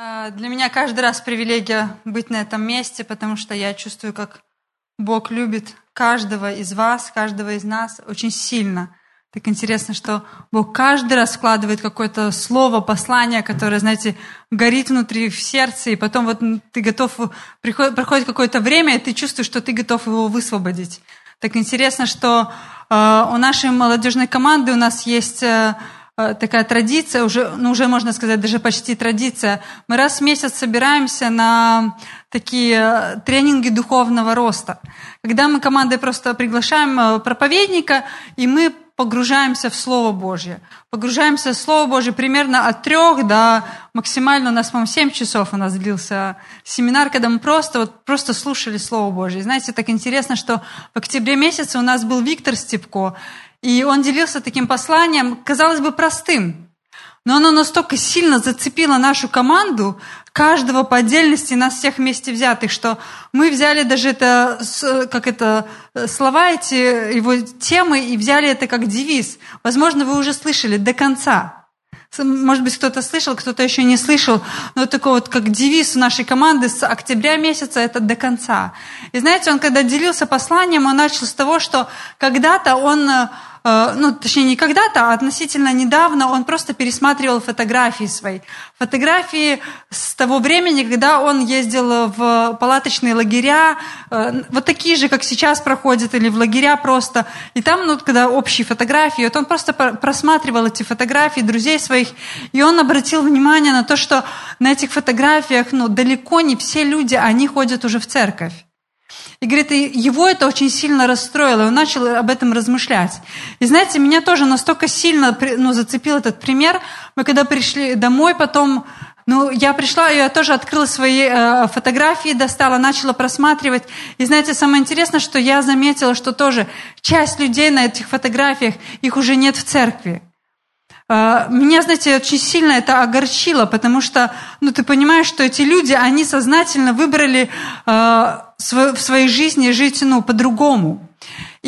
А, для меня каждый раз привилегия быть на этом месте, потому что я чувствую, как Бог любит каждого из вас, каждого из нас очень сильно. Так интересно, что Бог каждый раз вкладывает какое-то слово, послание, которое, знаете, горит внутри в сердце, и потом вот ты готов, приходит, проходит какое-то время, и ты чувствуешь, что ты готов его высвободить. Так интересно, что э, у нашей молодежной команды у нас есть э, такая традиция, уже, ну, уже можно сказать, даже почти традиция. Мы раз в месяц собираемся на такие э, тренинги духовного роста. Когда мы командой просто приглашаем э, проповедника, и мы погружаемся в Слово Божье. Погружаемся в Слово Божье примерно от трех до максимально у нас, по-моему, семь часов у нас длился семинар, когда мы просто, вот, просто слушали Слово Божье. И знаете, так интересно, что в октябре месяце у нас был Виктор Степко, и он делился таким посланием, казалось бы, простым, но оно настолько сильно зацепило нашу команду, каждого по отдельности, нас всех вместе взятых, что мы взяли даже это, как это, слова эти, его темы, и взяли это как девиз. Возможно, вы уже слышали до конца. Может быть, кто-то слышал, кто-то еще не слышал, но такой вот как девиз нашей команды с октября месяца это до конца. И знаете, он когда делился посланием, он начал с того, что когда-то он Э, ну, точнее, не когда-то, а относительно недавно он просто пересматривал фотографии свои. Фотографии с того времени, когда он ездил в палаточные лагеря, э, вот такие же, как сейчас проходят, или в лагеря просто. И там, ну, когда общие фотографии, вот он просто просматривал эти фотографии друзей своих, и он обратил внимание на то, что на этих фотографиях, ну, далеко не все люди, они ходят уже в церковь. И говорит, и его это очень сильно расстроило, и он начал об этом размышлять. И знаете, меня тоже настолько сильно ну, зацепил этот пример. Мы когда пришли домой, потом ну, я пришла, я тоже открыла свои э, фотографии, достала, начала просматривать. И знаете, самое интересное, что я заметила, что тоже часть людей на этих фотографиях, их уже нет в церкви. Э, меня, знаете, очень сильно это огорчило, потому что, ну, ты понимаешь, что эти люди, они сознательно выбрали э, в своей жизни жить, ну, по-другому.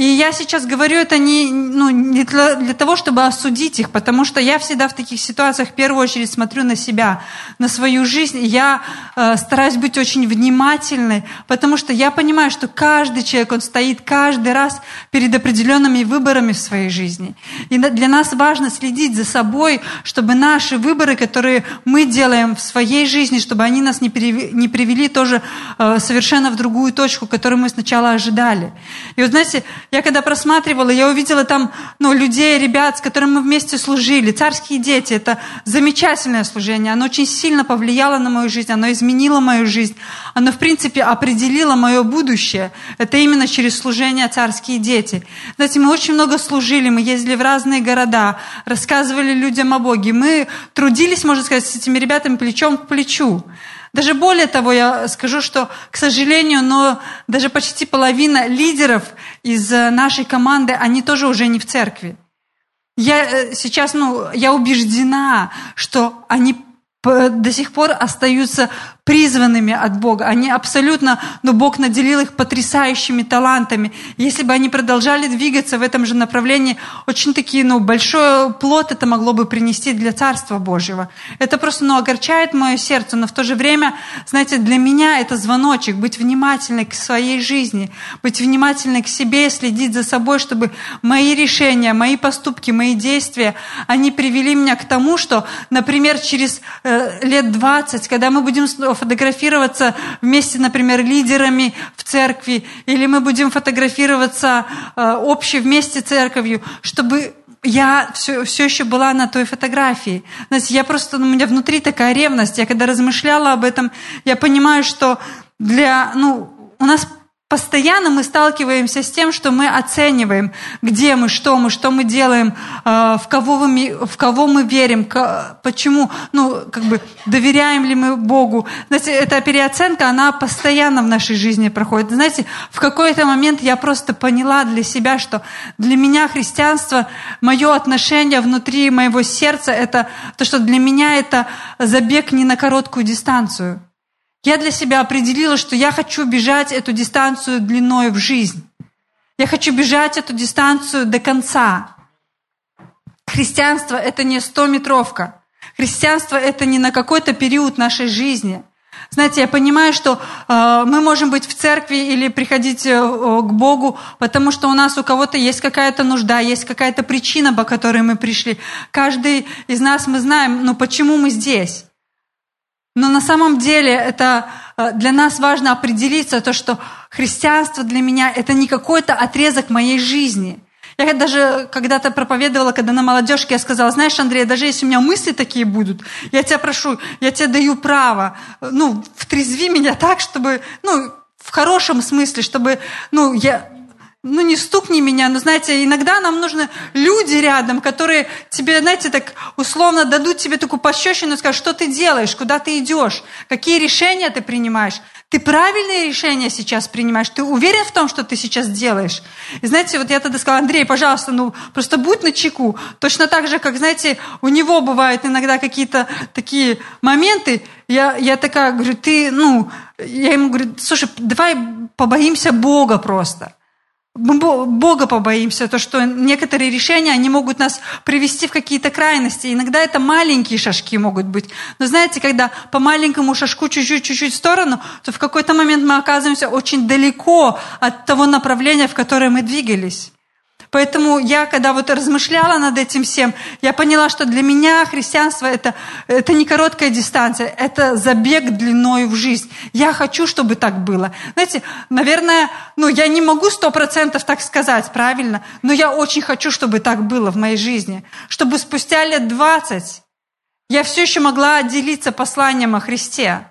И я сейчас говорю это не, ну, не для, для того, чтобы осудить их, потому что я всегда в таких ситуациях в первую очередь смотрю на себя, на свою жизнь, я э, стараюсь быть очень внимательной, потому что я понимаю, что каждый человек, он стоит каждый раз перед определенными выборами в своей жизни. И для нас важно следить за собой, чтобы наши выборы, которые мы делаем в своей жизни, чтобы они нас не, перевели, не привели тоже э, совершенно в другую точку, которую мы сначала ожидали. И вот знаете, я когда просматривала, я увидела там ну, людей, ребят, с которыми мы вместе служили. Царские дети – это замечательное служение. Оно очень сильно повлияло на мою жизнь, оно изменило мою жизнь. Оно, в принципе, определило мое будущее. Это именно через служение царские дети. Знаете, мы очень много служили, мы ездили в разные города, рассказывали людям о Боге. Мы трудились, можно сказать, с этими ребятами плечом к плечу. Даже более того, я скажу, что, к сожалению, но даже почти половина лидеров из э, нашей команды, они тоже уже не в церкви. Я э, сейчас, ну, я убеждена, что они до сих пор остаются призванными от Бога. Они абсолютно, но Бог наделил их потрясающими талантами. Если бы они продолжали двигаться в этом же направлении, очень такие, ну, большой плод это могло бы принести для Царства Божьего. Это просто, ну, огорчает мое сердце, но в то же время, знаете, для меня это звоночек, быть внимательной к своей жизни, быть внимательной к себе, следить за собой, чтобы мои решения, мои поступки, мои действия, они привели меня к тому, что, например, через э, лет 20, когда мы будем фотографироваться вместе, например, лидерами в церкви, или мы будем фотографироваться э, общей вместе церковью, чтобы я все, все еще была на той фотографии. Знаете, я просто, ну, у меня внутри такая ревность. Я когда размышляла об этом, я понимаю, что для, ну, у нас Постоянно мы сталкиваемся с тем, что мы оцениваем, где мы, что мы, что мы делаем, э, в кого, мы, в кого мы верим, почему, ну, как бы, доверяем ли мы Богу. Знаете, эта переоценка, она постоянно в нашей жизни проходит. Знаете, в какой-то момент я просто поняла для себя, что для меня христианство, мое отношение внутри моего сердца, это то, что для меня это забег не на короткую дистанцию. Я для себя определила, что я хочу бежать эту дистанцию длиной в жизнь. Я хочу бежать эту дистанцию до конца. Христианство – это не 100-метровка. Христианство – это не на какой-то период нашей жизни. Знаете, я понимаю, что э, мы можем быть в церкви или приходить э, к Богу, потому что у нас у кого-то есть какая-то нужда, есть какая-то причина, по которой мы пришли. Каждый из нас мы знаем, ну почему мы здесь. Но на самом деле это э, для нас важно определиться, то, что христианство для меня это не какой-то отрезок моей жизни – я даже когда-то проповедовала, когда на молодежке я сказала, знаешь, Андрей, даже если у меня мысли такие будут, я тебя прошу, я тебе даю право, ну, втрезви меня так, чтобы, ну, в хорошем смысле, чтобы, ну, я, ну не стукни меня, но знаете, иногда нам нужны люди рядом, которые тебе, знаете, так условно дадут тебе такую пощечину и скажут, что ты делаешь, куда ты идешь, какие решения ты принимаешь. Ты правильные решения сейчас принимаешь? Ты уверен в том, что ты сейчас делаешь? И знаете, вот я тогда сказала, Андрей, пожалуйста, ну просто будь на чеку. Точно так же, как, знаете, у него бывают иногда какие-то такие моменты. Я, я такая говорю, ты, ну, я ему говорю, слушай, давай побоимся Бога просто. Бога побоимся, то, что некоторые решения, они могут нас привести в какие-то крайности. Иногда это маленькие шажки могут быть. Но знаете, когда по маленькому шажку чуть-чуть, чуть-чуть в сторону, то в какой-то момент мы оказываемся очень далеко от того направления, в которое мы двигались. Поэтому я, когда вот размышляла над этим всем, я поняла, что для меня христианство это, это не короткая дистанция, это забег длиною в жизнь. Я хочу, чтобы так было. Знаете, наверное, ну, я не могу сто процентов так сказать, правильно, но я очень хочу, чтобы так было в моей жизни. Чтобы спустя лет двадцать я все еще могла делиться посланием о Христе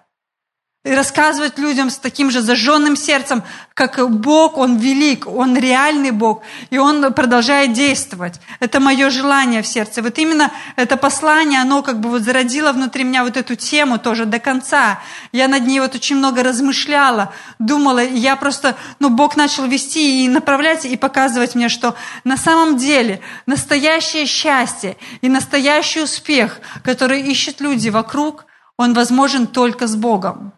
и рассказывать людям с таким же зажженным сердцем, как Бог, Он велик, Он реальный Бог, и Он продолжает действовать. Это мое желание в сердце. Вот именно это послание, оно как бы вот зародило внутри меня вот эту тему тоже до конца. Я над ней вот очень много размышляла, думала, и я просто, ну, Бог начал вести и направлять, и показывать мне, что на самом деле настоящее счастье и настоящий успех, который ищут люди вокруг, он возможен только с Богом.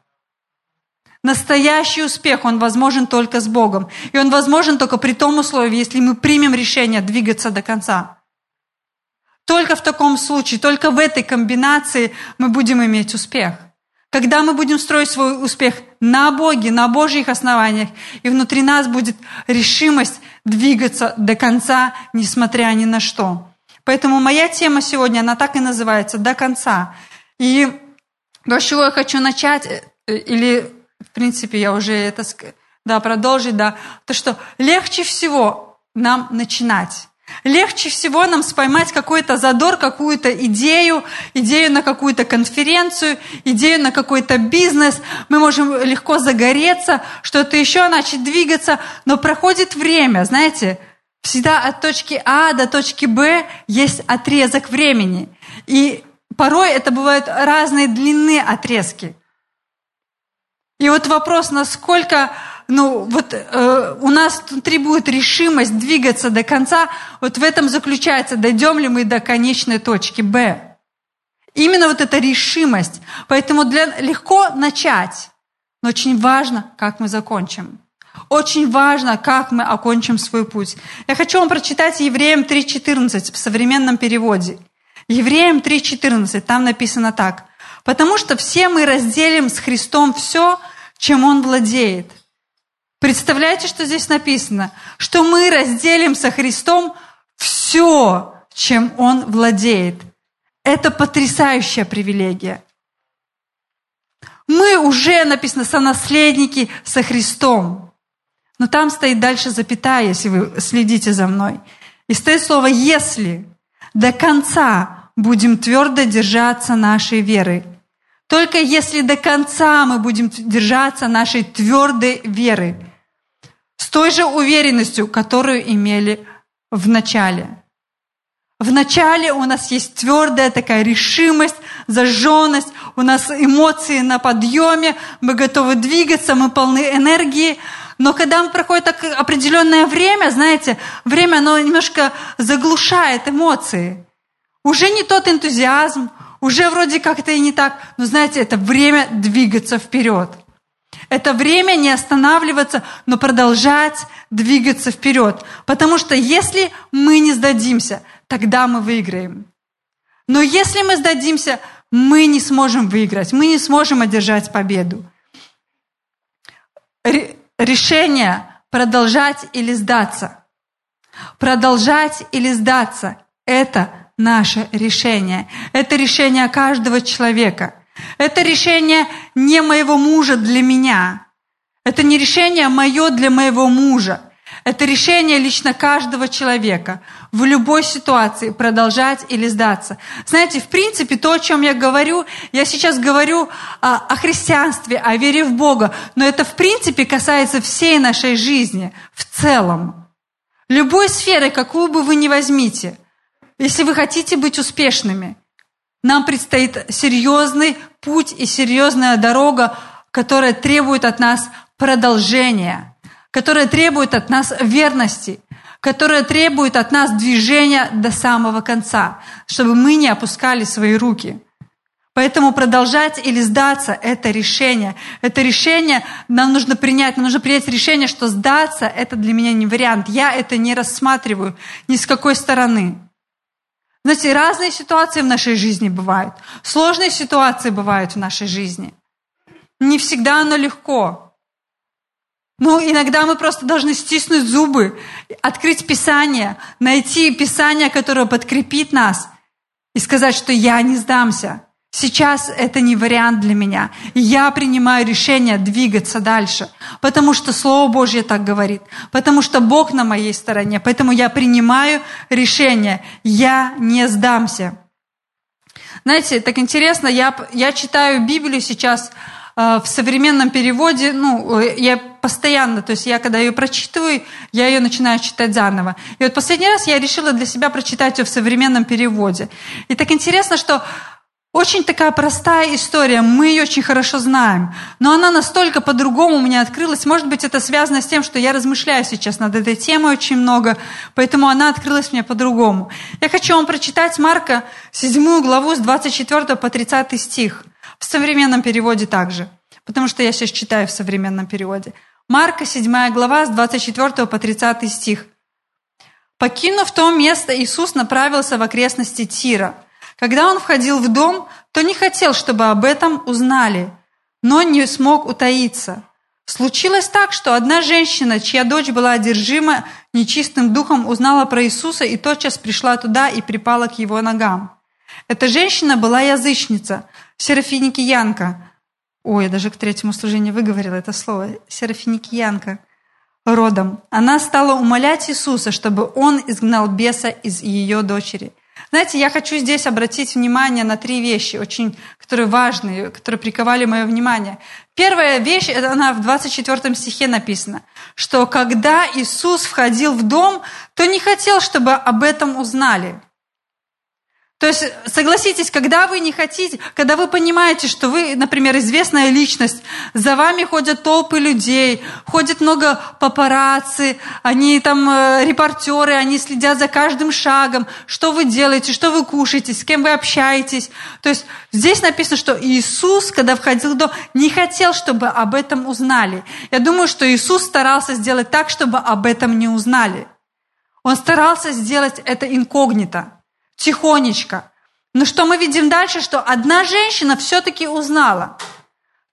Настоящий успех, он возможен только с Богом. И он возможен только при том условии, если мы примем решение двигаться до конца. Только в таком случае, только в этой комбинации мы будем иметь успех. Когда мы будем строить свой успех на Боге, на Божьих основаниях, и внутри нас будет решимость двигаться до конца, несмотря ни на что. Поэтому моя тема сегодня, она так и называется «До конца». И то, с чего я хочу начать, э, или в принципе, я уже это да, продолжить, да, то, что легче всего нам начинать. Легче всего нам споймать какой-то задор, какую-то идею, идею на какую-то конференцию, идею на какой-то бизнес. Мы можем легко загореться, что-то еще начать двигаться, но проходит время, знаете, всегда от точки А до точки Б есть отрезок времени. И порой это бывают разные длины отрезки. И вот вопрос, насколько ну, вот, э, у нас внутри будет решимость двигаться до конца, вот в этом заключается, дойдем ли мы до конечной точки Б. Именно вот эта решимость. Поэтому для, легко начать, но очень важно, как мы закончим. Очень важно, как мы окончим свой путь. Я хочу вам прочитать Евреям 3.14 в современном переводе. Евреям 3.14, там написано так. «Потому что все мы разделим с Христом все, чем Он владеет. Представляете, что здесь написано? Что мы разделим со Христом все, чем Он владеет. Это потрясающая привилегия. Мы уже, написано, сонаследники со Христом. Но там стоит дальше запятая, если вы следите за мной. И стоит слово «если». До конца будем твердо держаться нашей веры. Только если до конца мы будем держаться нашей твердой веры, с той же уверенностью, которую имели в начале. В начале у нас есть твердая такая решимость, зажженность, у нас эмоции на подъеме, мы готовы двигаться, мы полны энергии. Но когда проходит определенное время, знаете, время оно немножко заглушает эмоции. Уже не тот энтузиазм, уже вроде как-то и не так, но знаете, это время двигаться вперед. Это время не останавливаться, но продолжать двигаться вперед. Потому что если мы не сдадимся, тогда мы выиграем. Но если мы сдадимся, мы не сможем выиграть, мы не сможем одержать победу. Решение продолжать или сдаться. Продолжать или сдаться – это наше решение. Это решение каждого человека. Это решение не моего мужа для меня. Это не решение мое для моего мужа. Это решение лично каждого человека в любой ситуации продолжать или сдаться. Знаете, в принципе, то, о чем я говорю, я сейчас говорю о, о христианстве, о вере в Бога, но это в принципе касается всей нашей жизни в целом. Любой сферы, какую бы вы ни возьмите, если вы хотите быть успешными, нам предстоит серьезный путь и серьезная дорога, которая требует от нас продолжения, которая требует от нас верности, которая требует от нас движения до самого конца, чтобы мы не опускали свои руки. Поэтому продолжать или сдаться – это решение. Это решение нам нужно принять. Нам нужно принять решение, что сдаться – это для меня не вариант. Я это не рассматриваю ни с какой стороны. Знаете, разные ситуации в нашей жизни бывают. Сложные ситуации бывают в нашей жизни. Не всегда оно легко. Но иногда мы просто должны стиснуть зубы, открыть Писание, найти Писание, которое подкрепит нас, и сказать, что я не сдамся. Сейчас это не вариант для меня. Я принимаю решение двигаться дальше, потому что Слово Божье так говорит, потому что Бог на моей стороне, поэтому я принимаю решение, я не сдамся. Знаете, так интересно, я, я читаю Библию сейчас э, в современном переводе, ну, я постоянно, то есть я когда ее прочитываю, я ее начинаю читать заново. И вот последний раз я решила для себя прочитать ее в современном переводе. И так интересно, что очень такая простая история, мы ее очень хорошо знаем, но она настолько по-другому у меня открылась. Может быть, это связано с тем, что я размышляю сейчас над этой темой очень много, поэтому она открылась мне по-другому. Я хочу вам прочитать Марка 7 главу с 24 по 30 стих, в современном переводе также, потому что я сейчас читаю в современном переводе. Марка 7 глава с 24 по 30 стих. «Покинув то место, Иисус направился в окрестности Тира – когда он входил в дом, то не хотел, чтобы об этом узнали, но не смог утаиться. Случилось так, что одна женщина, чья дочь была одержима нечистым духом, узнала про Иисуса и тотчас пришла туда и припала к его ногам. Эта женщина была язычница, серафиникиянка. Ой, я даже к третьему служению выговорила это слово. Серафиникиянка родом. Она стала умолять Иисуса, чтобы он изгнал беса из ее дочери. Знаете, я хочу здесь обратить внимание на три вещи, очень, которые важные, которые приковали мое внимание. Первая вещь, это она в 24 стихе написана, что когда Иисус входил в дом, то не хотел, чтобы об этом узнали – то есть, согласитесь, когда вы не хотите, когда вы понимаете, что вы, например, известная личность, за вами ходят толпы людей, ходит много папарацци, они там э, репортеры, они следят за каждым шагом, что вы делаете, что вы кушаете, с кем вы общаетесь. То есть здесь написано, что Иисус, когда входил в дом, не хотел, чтобы об этом узнали. Я думаю, что Иисус старался сделать так, чтобы об этом не узнали. Он старался сделать это инкогнито тихонечко. Но что мы видим дальше, что одна женщина все-таки узнала.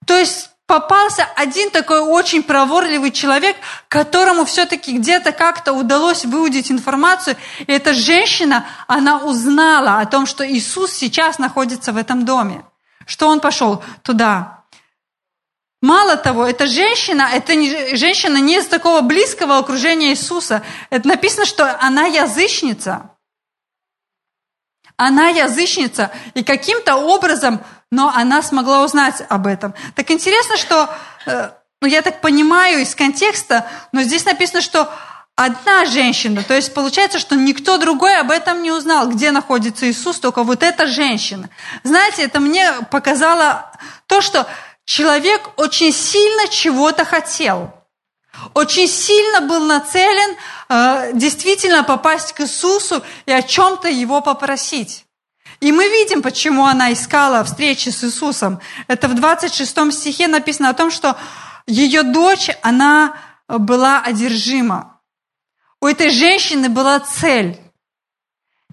То есть попался один такой очень проворливый человек, которому все-таки где-то как-то удалось выудить информацию. И эта женщина, она узнала о том, что Иисус сейчас находится в этом доме. Что он пошел туда. Мало того, эта женщина, это не, женщина не из такого близкого окружения Иисуса. Это написано, что она язычница. Она язычница, и каким-то образом, но она смогла узнать об этом. Так интересно, что, э, ну, я так понимаю из контекста, но здесь написано, что одна женщина, то есть получается, что никто другой об этом не узнал, где находится Иисус, только вот эта женщина. Знаете, это мне показало то, что человек очень сильно чего-то хотел – очень сильно был нацелен э, действительно попасть к Иисусу и о чем-то его попросить. И мы видим, почему она искала встречи с Иисусом. Это в 26 стихе написано о том, что ее дочь, она была одержима. У этой женщины была цель.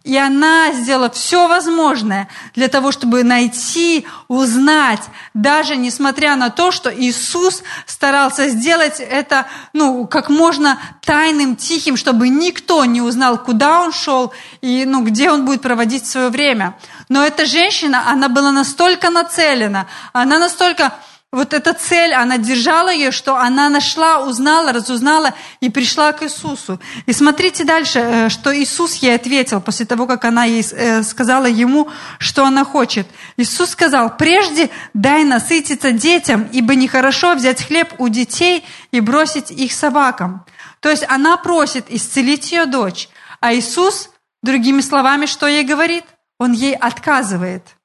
И она сделала все возможное для того, чтобы найти, узнать, даже несмотря на то, что Иисус старался сделать это ну, как можно тайным, тихим, чтобы никто не узнал, куда он шел и ну, где он будет проводить свое время. Но эта женщина, она была настолько нацелена, она настолько вот эта цель, она держала ее, что она нашла, узнала, разузнала и пришла к Иисусу. И смотрите дальше, э, что Иисус ей ответил после того, как она ей э, сказала ему, что она хочет. Иисус сказал, прежде дай насытиться детям, ибо нехорошо взять хлеб у детей и бросить их собакам. То есть она просит исцелить ее дочь, а Иисус, другими словами, что ей говорит? Он ей отказывает.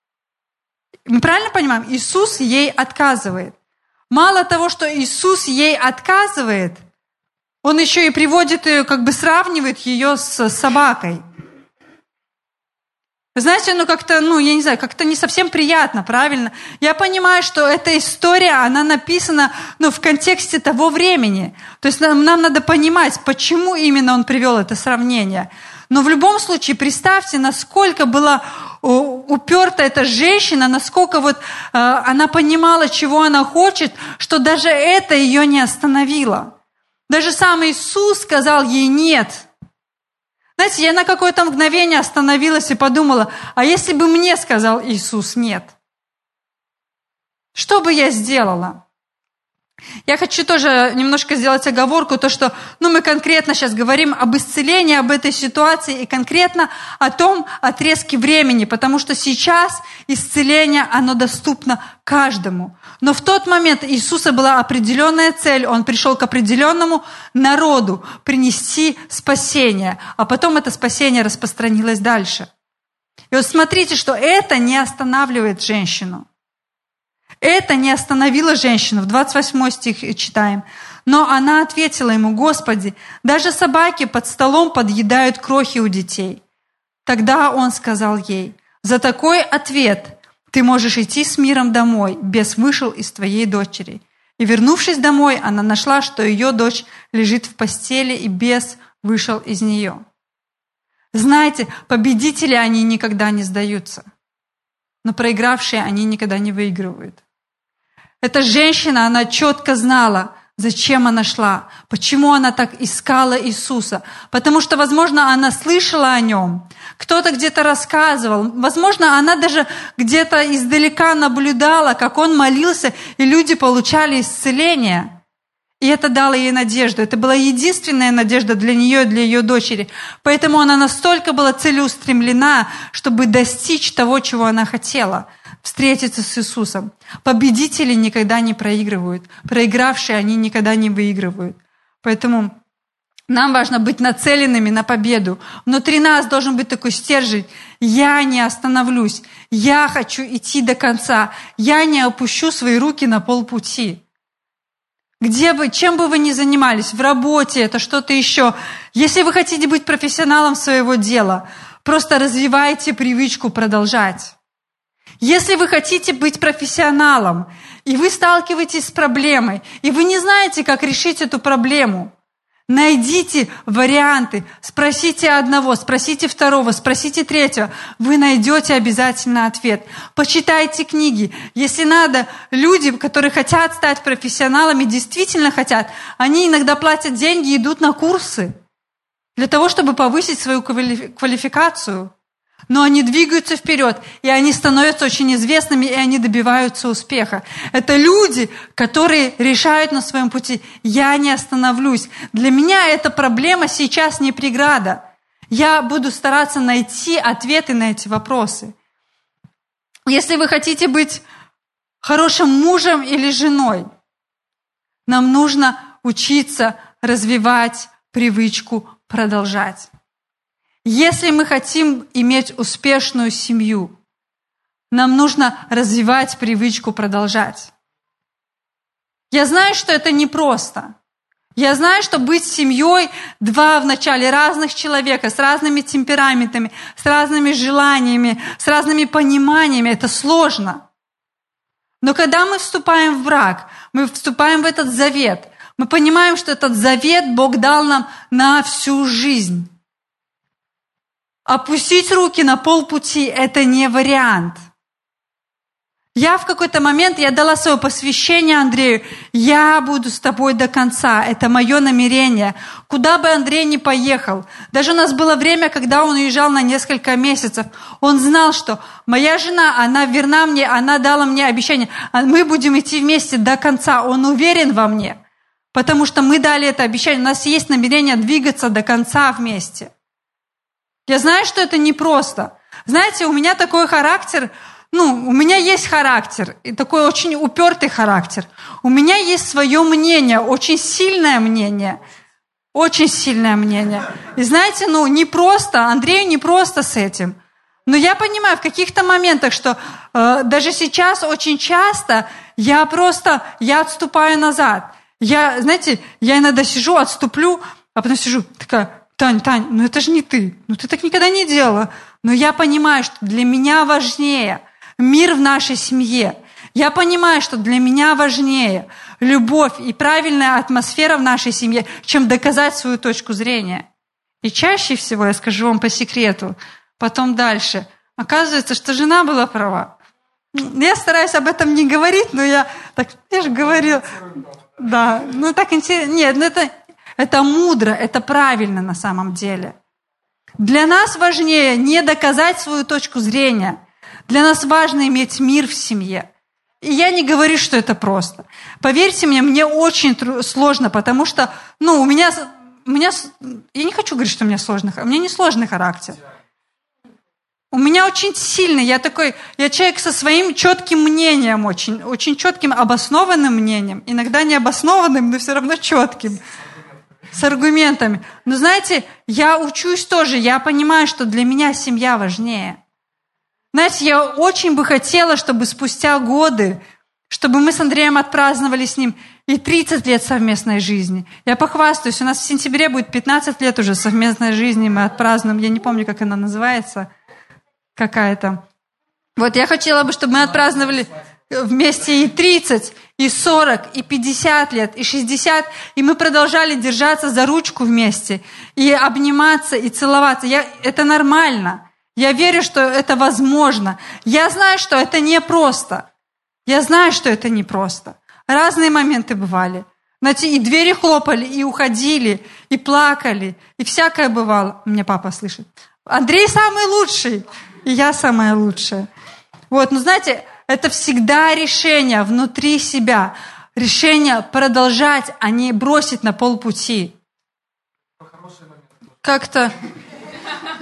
Мы правильно понимаем? Иисус ей отказывает. Мало того, что Иисус ей отказывает, он еще и приводит ее, как бы сравнивает ее с собакой. Знаете, ну как-то, ну я не знаю, как-то не совсем приятно, правильно? Я понимаю, что эта история, она написана, ну, в контексте того времени. То есть нам, нам надо понимать, почему именно он привел это сравнение. Но в любом случае, представьте, насколько была уперта эта женщина, насколько вот э, она понимала, чего она хочет, что даже это ее не остановило. Даже сам Иисус сказал ей «нет». Знаете, я на какое-то мгновение остановилась и подумала, а если бы мне сказал Иисус «нет», что бы я сделала? Я хочу тоже немножко сделать оговорку, то, что ну, мы конкретно сейчас говорим об исцелении, об этой ситуации и конкретно о том отрезке времени, потому что сейчас исцеление, оно доступно каждому. Но в тот момент Иисуса была определенная цель, Он пришел к определенному народу принести спасение, а потом это спасение распространилось дальше. И вот смотрите, что это не останавливает женщину. Это не остановило женщину. В 28 стих читаем. Но она ответила ему, Господи, даже собаки под столом подъедают крохи у детей. Тогда он сказал ей, за такой ответ ты можешь идти с миром домой, бес вышел из твоей дочери. И вернувшись домой, она нашла, что ее дочь лежит в постели, и бес вышел из нее. Знаете, победители они никогда не сдаются, но проигравшие они никогда не выигрывают. Эта женщина, она четко знала, зачем она шла, почему она так искала Иисуса. Потому что, возможно, она слышала о нем, кто-то где-то рассказывал, возможно, она даже где-то издалека наблюдала, как он молился, и люди получали исцеление. И это дало ей надежду. Это была единственная надежда для нее и для ее дочери. Поэтому она настолько была целеустремлена, чтобы достичь того, чего она хотела – встретиться с Иисусом. Победители никогда не проигрывают. Проигравшие они никогда не выигрывают. Поэтому нам важно быть нацеленными на победу. Внутри нас должен быть такой стержень. Я не остановлюсь. Я хочу идти до конца. Я не опущу свои руки на полпути. Где бы, чем бы вы ни занимались, в работе, это что-то еще. Если вы хотите быть профессионалом своего дела, просто развивайте привычку продолжать. Если вы хотите быть профессионалом, и вы сталкиваетесь с проблемой, и вы не знаете, как решить эту проблему, найдите варианты, спросите одного, спросите второго, спросите третьего. Вы найдете обязательно ответ. Почитайте книги. Если надо, люди, которые хотят стать профессионалами, действительно хотят, они иногда платят деньги и идут на курсы для того, чтобы повысить свою квалификацию но они двигаются вперед, и они становятся очень известными, и они добиваются успеха. Это люди, которые решают на своем пути, я не остановлюсь. Для меня эта проблема сейчас не преграда. Я буду стараться найти ответы на эти вопросы. Если вы хотите быть хорошим мужем или женой, нам нужно учиться развивать привычку продолжать. Если мы хотим иметь успешную семью, нам нужно развивать привычку продолжать. Я знаю, что это непросто. Я знаю, что быть семьей два вначале разных человека с разными темпераментами, с разными желаниями, с разными пониманиями, это сложно. Но когда мы вступаем в брак, мы вступаем в этот завет, мы понимаем, что этот завет Бог дал нам на всю жизнь. Опустить руки на полпути – это не вариант – я в какой-то момент, я дала свое посвящение Андрею. Я буду с тобой до конца. Это мое намерение. Куда бы Андрей ни поехал. Даже у нас было время, когда он уезжал на несколько месяцев. Он знал, что моя жена, она верна мне, она дала мне обещание. А мы будем идти вместе до конца. Он уверен во мне. Потому что мы дали это обещание. У нас есть намерение двигаться до конца вместе. Я знаю, что это непросто. Знаете, у меня такой характер – ну, у меня есть характер, и такой очень упертый характер. У меня есть свое мнение, очень сильное мнение. Очень сильное мнение. И знаете, ну, не просто, Андрею не просто с этим. Но я понимаю в каких-то моментах, что э, даже сейчас очень часто я просто, я отступаю назад. Я, знаете, я иногда сижу, отступлю, а потом сижу, такая, Тань, Тань, ну это же не ты, ну ты так никогда не делала. Но я понимаю, что для меня важнее – мир в нашей семье. Я понимаю, что для меня важнее любовь и правильная атмосфера в нашей семье, чем доказать свою точку зрения. И чаще всего, я скажу вам по секрету, потом дальше, оказывается, что жена была права. Я стараюсь об этом не говорить, но я так, я же говорил, да, ну так интересно, нет, ну это, это мудро, это правильно на самом деле. Для нас важнее не доказать свою точку зрения – для нас важно иметь мир в семье. И я не говорю, что это просто. Поверьте мне, мне очень сложно, потому что, ну, у меня, у меня, я не хочу говорить, что у меня сложный, у меня не сложный характер. У меня очень сильный, я такой, я человек со своим четким мнением, очень, очень четким, обоснованным мнением, иногда не обоснованным, но все равно четким, с аргументами. Но знаете, я учусь тоже, я понимаю, что для меня семья важнее. Знаете, я очень бы хотела, чтобы спустя годы, чтобы мы с Андреем отпраздновали с ним и 30 лет совместной жизни. Я похвастаюсь, у нас в сентябре будет 15 лет уже совместной жизни, мы отпразднуем, я не помню, как она называется, какая-то. Вот я хотела бы, чтобы мы отпраздновали вместе и 30, и 40, и 50 лет, и 60, и мы продолжали держаться за ручку вместе, и обниматься, и целоваться. Я, это нормально. Я верю, что это возможно. Я знаю, что это непросто. Я знаю, что это непросто. Разные моменты бывали. Знаете, и двери хлопали, и уходили, и плакали, и всякое бывало. Меня папа слышит. Андрей самый лучший, и я самая лучшая. Вот, но знаете, это всегда решение внутри себя. Решение продолжать, а не бросить на полпути. Как-то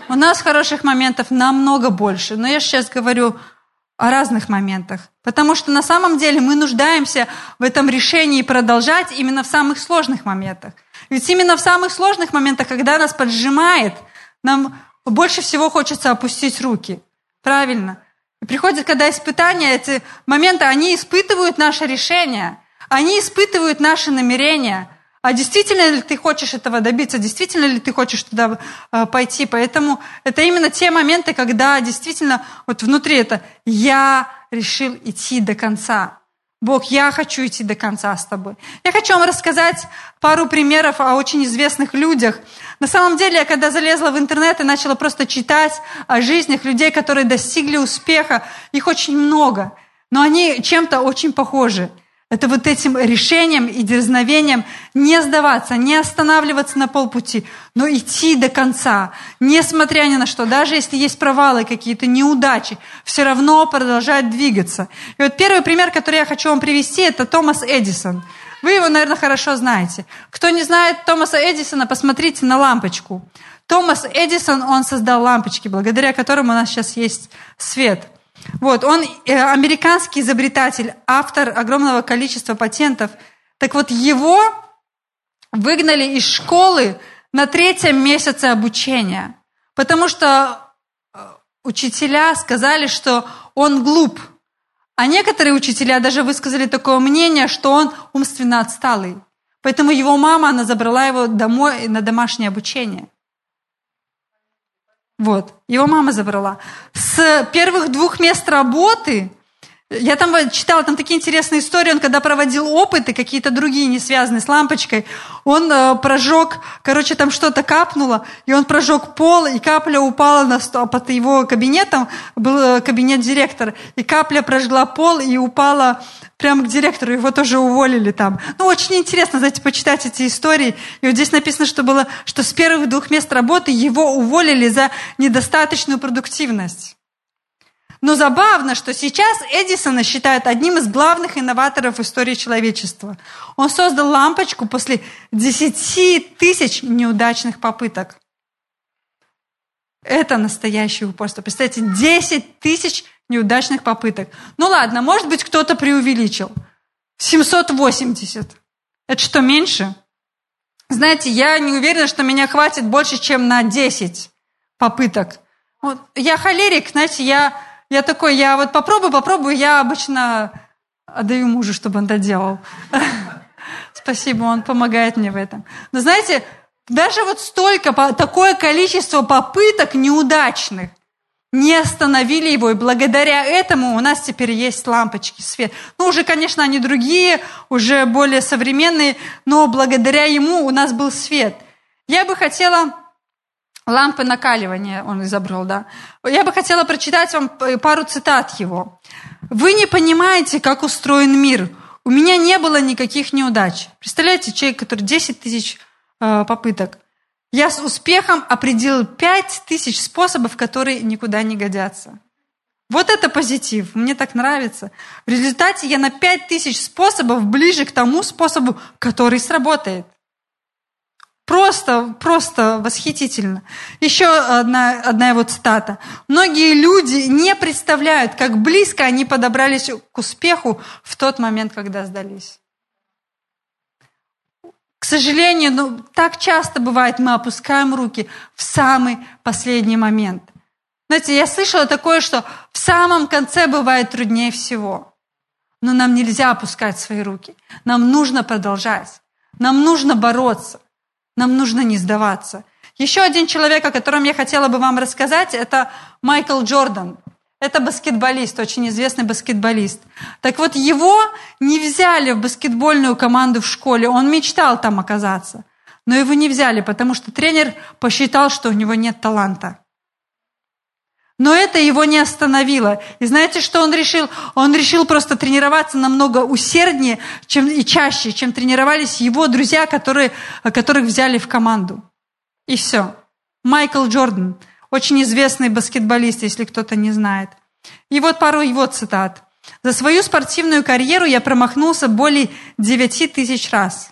у нас хороших моментов намного больше, но я сейчас говорю о разных моментах. Потому что на самом деле мы нуждаемся в этом решении продолжать именно в самых сложных моментах. Ведь именно в самых сложных моментах, когда нас поджимает, нам больше всего хочется опустить руки. Правильно. Приходят, когда испытания, эти моменты, они испытывают наше решение, они испытывают наши намерения – а действительно ли ты хочешь этого добиться, действительно ли ты хочешь туда э, пойти. Поэтому это именно те моменты, когда действительно вот внутри это «я решил идти до конца». Бог, я хочу идти до конца с тобой. Я хочу вам рассказать пару примеров о очень известных людях. На самом деле, я когда залезла в интернет и начала просто читать о жизнях людей, которые достигли успеха, их очень много, но они чем-то очень похожи. Это вот этим решением и дерзновением не сдаваться, не останавливаться на полпути, но идти до конца, несмотря ни на что. Даже если есть провалы какие-то, неудачи, все равно продолжать двигаться. И вот первый пример, который я хочу вам привести, это Томас Эдисон. Вы его, наверное, хорошо знаете. Кто не знает Томаса Эдисона, посмотрите на лампочку. Томас Эдисон, он создал лампочки, благодаря которым у нас сейчас есть свет – вот, он э, американский изобретатель, автор огромного количества патентов. Так вот, его выгнали из школы на третьем месяце обучения, потому что э, учителя сказали, что он глуп. А некоторые учителя даже высказали такое мнение, что он умственно отсталый. Поэтому его мама, она забрала его домой на домашнее обучение. Вот, его мама забрала. С первых двух мест работы Я там читала там такие интересные истории. Он когда проводил опыты, какие-то другие, не связанные с лампочкой, он э, прожег, короче, там что-то капнуло, и он прожег пол, и капля упала на стол, под его кабинетом, был э, кабинет директора, и капля прожгла пол и упала прямо к директору, его тоже уволили там. Ну, очень интересно, знаете, почитать эти истории. И вот здесь написано, что было, что с первых двух мест работы его уволили за недостаточную продуктивность. Но забавно, что сейчас Эдисона считают одним из главных инноваторов в истории человечества. Он создал лампочку после 10 тысяч неудачных попыток. Это настоящее упорство. Представьте, 10 тысяч неудачных попыток. Ну ладно, может быть, кто-то преувеличил. 780. Это что, меньше? Знаете, я не уверена, что меня хватит больше, чем на 10 попыток. Вот, я холерик, знаете, я я такой, я вот попробую, попробую, я обычно отдаю мужу, чтобы он доделал. Спасибо, он помогает мне в этом. Но знаете, даже вот столько, такое количество попыток неудачных не остановили его, и благодаря этому у нас теперь есть лампочки, свет. Ну, уже, конечно, они другие, уже более современные, но благодаря ему у нас был свет. Я бы хотела лампы накаливания он изобрел, да. Я бы хотела прочитать вам пару цитат его. «Вы не понимаете, как устроен мир. У меня не было никаких неудач». Представляете, человек, который 10 тысяч э, попыток. Я с успехом определил 5 тысяч способов, которые никуда не годятся. Вот это позитив, мне так нравится. В результате я на 5 тысяч способов ближе к тому способу, который сработает. Просто, просто восхитительно. Еще одна, одна его цитата. Многие люди не представляют, как близко они подобрались к успеху в тот момент, когда сдались. К сожалению, ну, так часто бывает, мы опускаем руки в самый последний момент. Знаете, я слышала такое, что в самом конце бывает труднее всего. Но нам нельзя опускать свои руки. Нам нужно продолжать. Нам нужно бороться. Нам нужно не сдаваться. Еще один человек, о котором я хотела бы вам рассказать, это Майкл Джордан. Это баскетболист, очень известный баскетболист. Так вот, его не взяли в баскетбольную команду в школе. Он мечтал там оказаться. Но его не взяли, потому что тренер посчитал, что у него нет таланта. Но это его не остановило. И знаете, что он решил? Он решил просто тренироваться намного усерднее чем, и чаще, чем тренировались его друзья, которые, которых взяли в команду. И все. Майкл Джордан, очень известный баскетболист, если кто-то не знает. И вот пару его цитат. «За свою спортивную карьеру я промахнулся более 9 тысяч раз.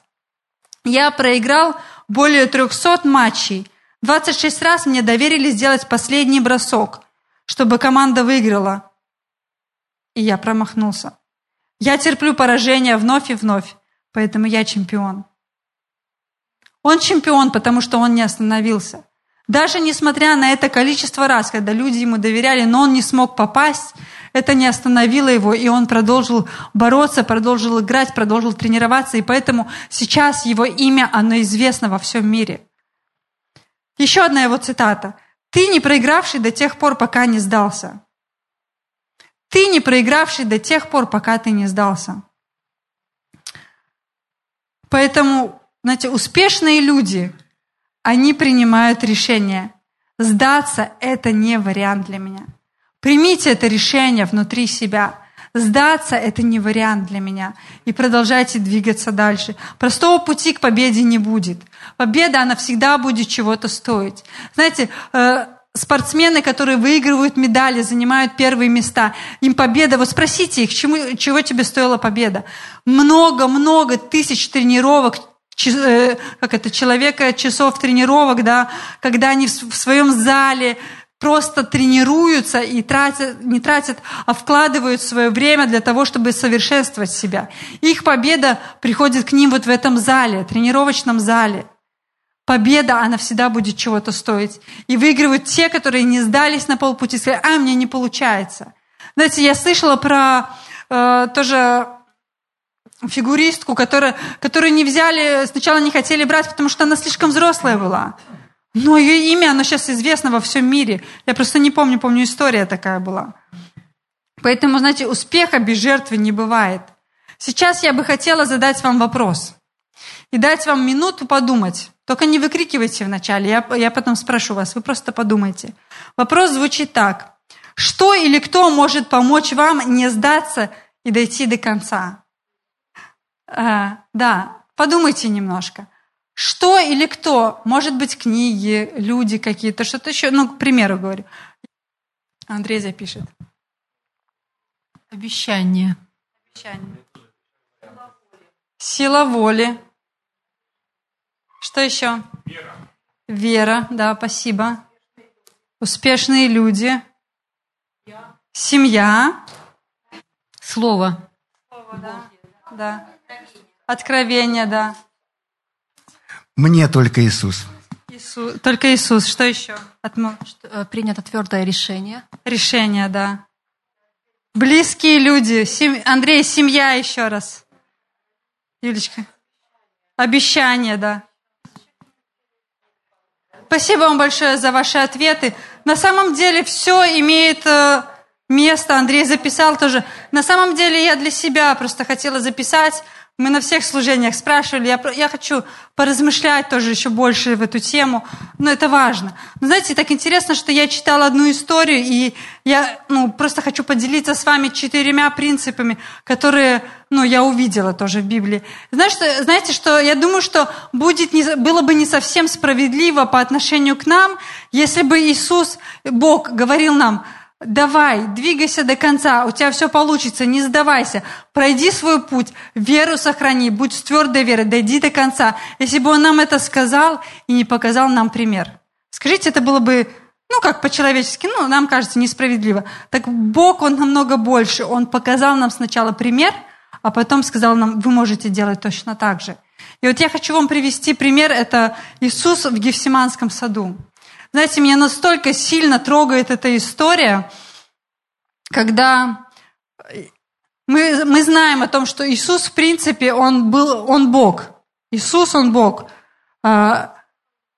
Я проиграл более 300 матчей. 26 раз мне доверили сделать последний бросок – чтобы команда выиграла. И я промахнулся. Я терплю поражение вновь и вновь, поэтому я чемпион. Он чемпион, потому что он не остановился. Даже несмотря на это количество раз, когда люди ему доверяли, но он не смог попасть, это не остановило его, и он продолжил бороться, продолжил играть, продолжил тренироваться, и поэтому сейчас его имя, оно известно во всем мире. Еще одна его цитата – ты не проигравший до тех пор, пока не сдался. Ты не проигравший до тех пор, пока ты не сдался. Поэтому, знаете, успешные люди, они принимают решение. Сдаться – это не вариант для меня. Примите это решение внутри себя – Сдаться – это не вариант для меня. И продолжайте двигаться дальше. Простого пути к победе не будет. Победа, она всегда будет чего-то стоить. Знаете, э, спортсмены, которые выигрывают медали, занимают первые места, им победа, вот спросите их, чему, чего тебе стоила победа? Много-много тысяч тренировок, э, как это, человека часов тренировок, да, когда они в своем зале просто тренируются и тратят, не тратят, а вкладывают свое время для того, чтобы совершенствовать себя. Их победа приходит к ним вот в этом зале, тренировочном зале. Победа, она всегда будет чего-то стоить. И выигрывают те, которые не сдались на полпути, сказали, а, мне не получается. Знаете, я слышала про э, тоже фигуристку, которая, которую не взяли, сначала не хотели брать, потому что она слишком взрослая была. Но ее имя, оно сейчас известно во всем мире. Я просто не помню, помню, история такая была. Поэтому, знаете, успеха без жертвы не бывает. Сейчас я бы хотела задать вам вопрос и дать вам минуту подумать. Только не выкрикивайте вначале, я, я потом спрошу вас, вы просто подумайте. Вопрос звучит так. Что или кто может помочь вам не сдаться и дойти до конца? А, да, подумайте немножко. Что или кто? Может быть, книги, люди какие-то, что-то еще. Ну, к примеру говорю. Андрей запишет. Обещание. Обещание. Сила воли. Что еще? Вера. Вера, да, спасибо. Успешные люди. Семья. Слово. Слово, да. да. Откровение, да. Мне только Иисус. Иисус. Только Иисус. Что еще? Отмо... Что, э, принято твердое решение. Решение, да. Близкие люди. Сем... Андрей, семья еще раз. Юлечка. Обещание, да. Спасибо вам большое за ваши ответы. На самом деле все имеет э, место. Андрей записал тоже. На самом деле я для себя просто хотела записать мы на всех служениях спрашивали, я, я хочу поразмышлять тоже еще больше в эту тему, но это важно. Но знаете, так интересно, что я читала одну историю, и я ну, просто хочу поделиться с вами четырьмя принципами, которые ну, я увидела тоже в Библии. Знаете, знаете, что я думаю, что будет не, было бы не совсем справедливо по отношению к нам, если бы Иисус, Бог, говорил нам, Давай, двигайся до конца, у тебя все получится, не сдавайся. Пройди свой путь, веру сохрани, будь с твердой верой, дойди до конца. Если бы он нам это сказал и не показал нам пример. Скажите, это было бы, ну, как по-человечески, ну, нам кажется несправедливо. Так Бог, Он намного больше. Он показал нам сначала пример, а потом сказал нам, вы можете делать точно так же. И вот я хочу вам привести пример, это Иисус в Гефсиманском саду. Знаете, меня настолько сильно трогает эта история, когда мы, мы знаем о том, что Иисус, в принципе, Он был, Он Бог. Иисус, Он Бог. А,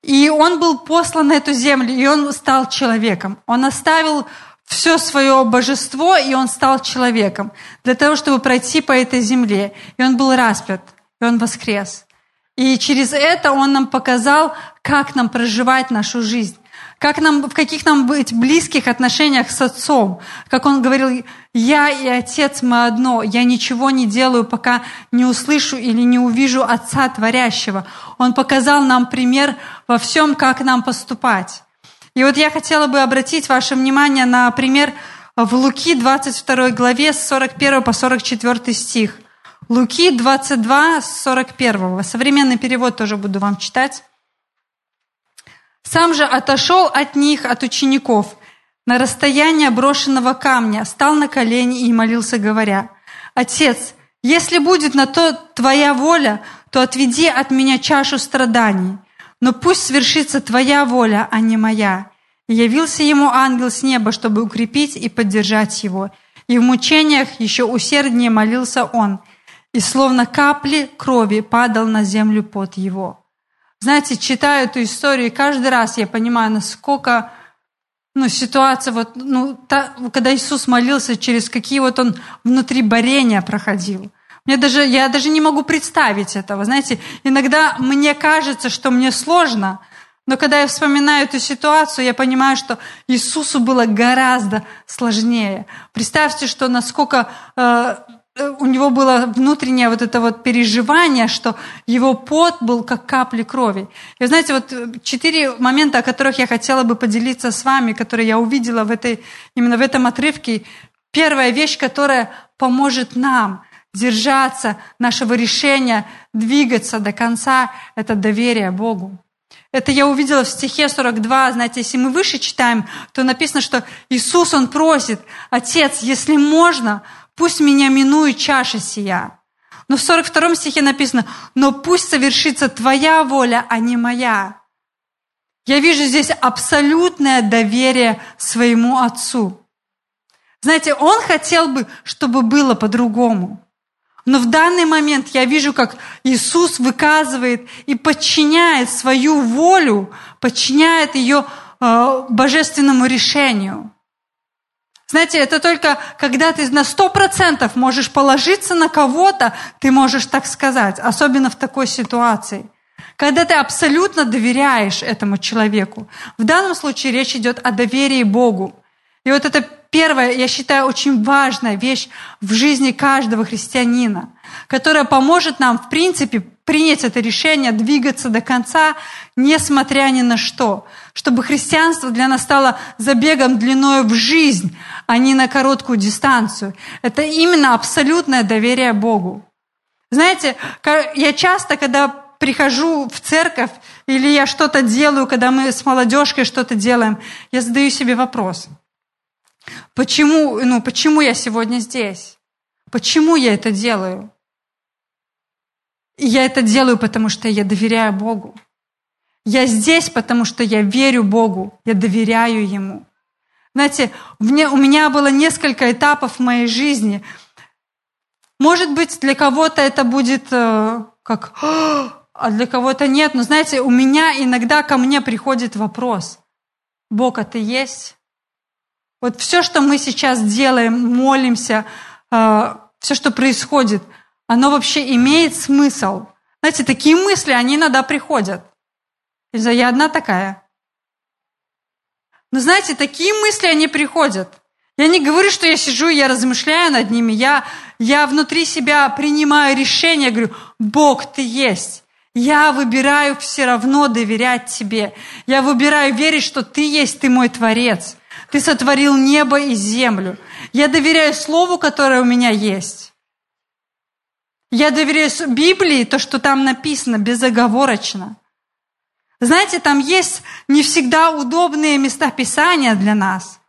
и Он был послан на эту землю, и Он стал человеком. Он оставил все свое божество, и Он стал человеком для того, чтобы пройти по этой земле. И Он был распят, и Он воскрес. И через это Он нам показал, как нам проживать нашу жизнь, как нам, в каких нам быть близких отношениях с Отцом. Как Он говорил, я и Отец мы одно, я ничего не делаю, пока не услышу или не увижу Отца Творящего. Он показал нам пример во всем, как нам поступать. И вот я хотела бы обратить ваше внимание на пример в Луки 22 главе с 41 по 44 стих – Луки 22, 41. Современный перевод тоже буду вам читать. «Сам же отошел от них, от учеников, на расстояние брошенного камня, стал на колени и молился, говоря, «Отец, если будет на то Твоя воля, то отведи от меня чашу страданий, но пусть свершится Твоя воля, а не моя». И явился ему ангел с неба, чтобы укрепить и поддержать его. И в мучениях еще усерднее молился он – и словно капли крови падал на землю под его. Знаете, читаю эту историю, и каждый раз я понимаю, насколько ну, ситуация, вот, ну, та, когда Иисус молился, через какие вот он внутри борения проходил. Мне даже, я даже не могу представить этого. Знаете, иногда мне кажется, что мне сложно, но когда я вспоминаю эту ситуацию, я понимаю, что Иисусу было гораздо сложнее. Представьте, что насколько э, у него было внутреннее вот это вот переживание, что его пот был как капли крови. И знаете, вот э, четыре момента, о которых я хотела бы поделиться с вами, которые я увидела в этой, именно в этом отрывке. Первая вещь, которая поможет нам держаться нашего решения, двигаться до конца, это доверие Богу. Это я увидела в стихе 42, знаете, если мы выше читаем, то написано, что Иисус, Он просит, Отец, если можно, пусть меня минует чаша сия. Но в 42 стихе написано, но пусть совершится твоя воля, а не моя. Я вижу здесь абсолютное доверие своему Отцу. Знаете, Он хотел бы, чтобы было по-другому. Но в данный момент я вижу, как Иисус выказывает и подчиняет свою волю, подчиняет ее э, божественному решению. Знаете, это только когда ты на сто процентов можешь положиться на кого-то, ты можешь так сказать, особенно в такой ситуации. Когда ты абсолютно доверяешь этому человеку. В данном случае речь идет о доверии Богу. И вот это первая, я считаю, очень важная вещь в жизни каждого христианина, которая поможет нам, в принципе, принять это решение, двигаться до конца, несмотря ни на что. Чтобы христианство для нас стало забегом длиною в жизнь, а не на короткую дистанцию. Это именно абсолютное доверие Богу. Знаете, я часто, когда прихожу в церковь или я что-то делаю, когда мы с молодежкой что-то делаем, я задаю себе вопрос. Почему, ну, почему я сегодня здесь? Почему я это делаю? Я это делаю, потому что я доверяю Богу. Я здесь, потому что я верю Богу, я доверяю Ему. Знаете, у меня было несколько этапов в моей жизни. Может быть, для кого-то это будет э, как, а для кого-то нет. Но знаете, у меня иногда ко мне приходит вопрос. Бог, а ты есть? Вот все, что мы сейчас делаем, молимся, э, все, что происходит – оно вообще имеет смысл. Знаете, такие мысли, они иногда приходят. Я одна такая. Но знаете, такие мысли, они приходят. Я не говорю, что я сижу я размышляю над ними. Я, я внутри себя принимаю решение, говорю, Бог, Ты есть. Я выбираю все равно доверять Тебе. Я выбираю верить, что Ты есть, Ты мой Творец. Ты сотворил небо и землю. Я доверяю Слову, которое у меня есть. Я доверяю Библии, то, что там написано, безоговорочно. Знаете, там есть не всегда удобные места Писания для нас.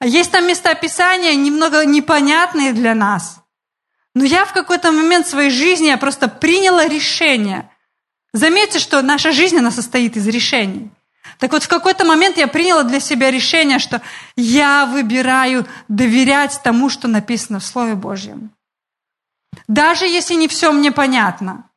Есть там места Писания немного непонятные для нас. Но я в какой-то момент своей жизни я просто приняла решение. Заметьте, что наша жизнь, она состоит из решений. Так вот, в какой-то момент я приняла для себя решение, что я выбираю доверять тому, что написано в Слове Божьем. Даже если не все мне понятно,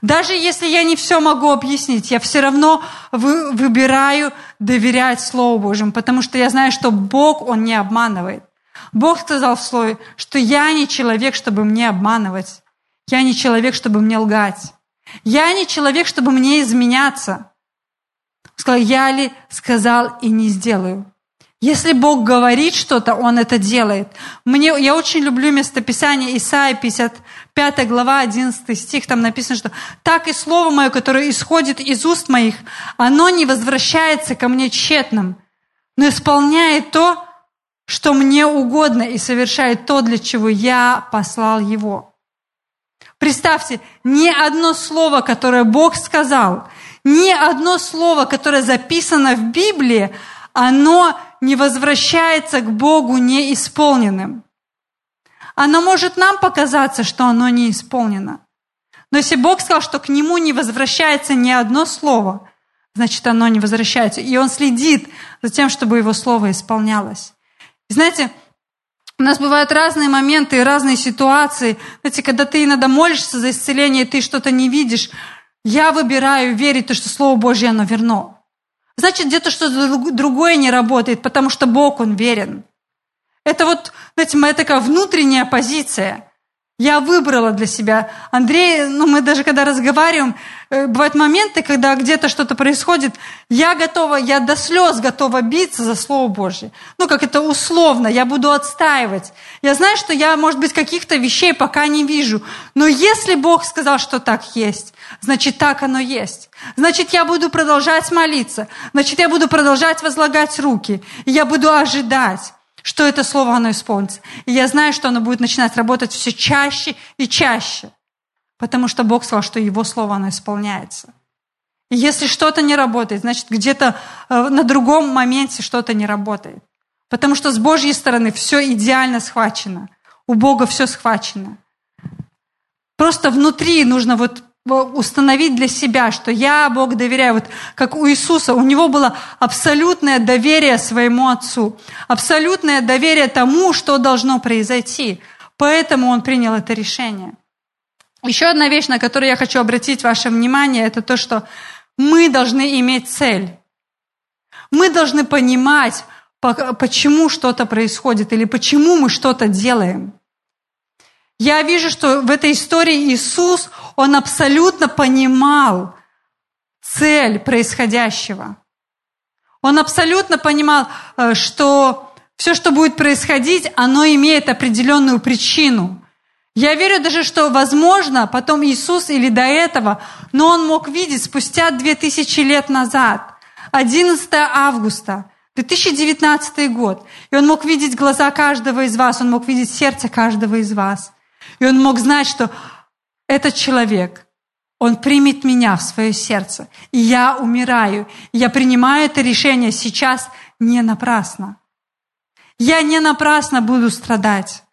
даже если я не все могу объяснить, я все равно вы, выбираю доверять Слову Божьему, потому что я знаю, что Бог, Он не обманывает. Бог сказал в Слове, что я не человек, чтобы мне обманывать. Я не человек, чтобы мне лгать. Я не человек, чтобы мне изменяться. Сказал, я ли сказал и не сделаю. Если Бог говорит что-то, Он это делает. Мне, я очень люблю местописание Исаия 55 глава 11 стих. Там написано, что «Так и слово мое, которое исходит из уст моих, оно не возвращается ко мне тщетным, но исполняет то, что мне угодно, и совершает то, для чего я послал его». Представьте, ни одно слово, которое Бог сказал, ни одно слово, которое записано в Библии, оно не возвращается к Богу неисполненным. Оно может нам показаться, что оно не исполнено. Но если Бог сказал, что к Нему не возвращается ни одно слово, значит, оно не возвращается. И Он следит за тем, чтобы Его слово исполнялось. И знаете, у нас бывают разные моменты разные ситуации. Знаете, когда ты иногда молишься за исцеление, и ты что-то не видишь, я выбираю верить, то, что Слово Божье, оно верно. Значит, где-то что-то другое не работает, потому что Бог, Он верен. Это вот, знаете, моя такая внутренняя позиция. Я выбрала для себя. Андрей, ну мы даже когда разговариваем, э, бывают моменты, когда где-то что-то происходит, я готова, я до слез готова биться за Слово Божье. Ну, как это условно, я буду отстаивать. Я знаю, что я, может быть, каких-то вещей пока не вижу. Но если Бог сказал, что так есть, значит, так оно есть. Значит, я буду продолжать молиться. Значит, я буду продолжать возлагать руки. И я буду ожидать что это слово, оно исполнится. И я знаю, что оно будет начинать работать все чаще и чаще, потому что Бог сказал, что Его слово, оно исполняется. И если что-то не работает, значит, где-то э, на другом моменте что-то не работает. Потому что с Божьей стороны все идеально схвачено. У Бога все схвачено. Просто внутри нужно вот установить для себя, что я Бог доверяю. Вот как у Иисуса, у него было абсолютное доверие своему Отцу, абсолютное доверие тому, что должно произойти. Поэтому он принял это решение. Еще одна вещь, на которую я хочу обратить ваше внимание, это то, что мы должны иметь цель. Мы должны понимать, почему что-то происходит или почему мы что-то делаем. Я вижу, что в этой истории Иисус, Он абсолютно понимал цель происходящего. Он абсолютно понимал, э, что все, что будет происходить, оно имеет определенную причину. Я верю даже, что, возможно, потом Иисус или до этого, но он мог видеть спустя две тысячи лет назад, 11 августа, 2019 год, и он мог видеть глаза каждого из вас, он мог видеть сердце каждого из вас. И он мог знать, что этот человек, он примет меня в свое сердце, и я умираю, я принимаю это решение сейчас не напрасно. Я не напрасно буду страдать.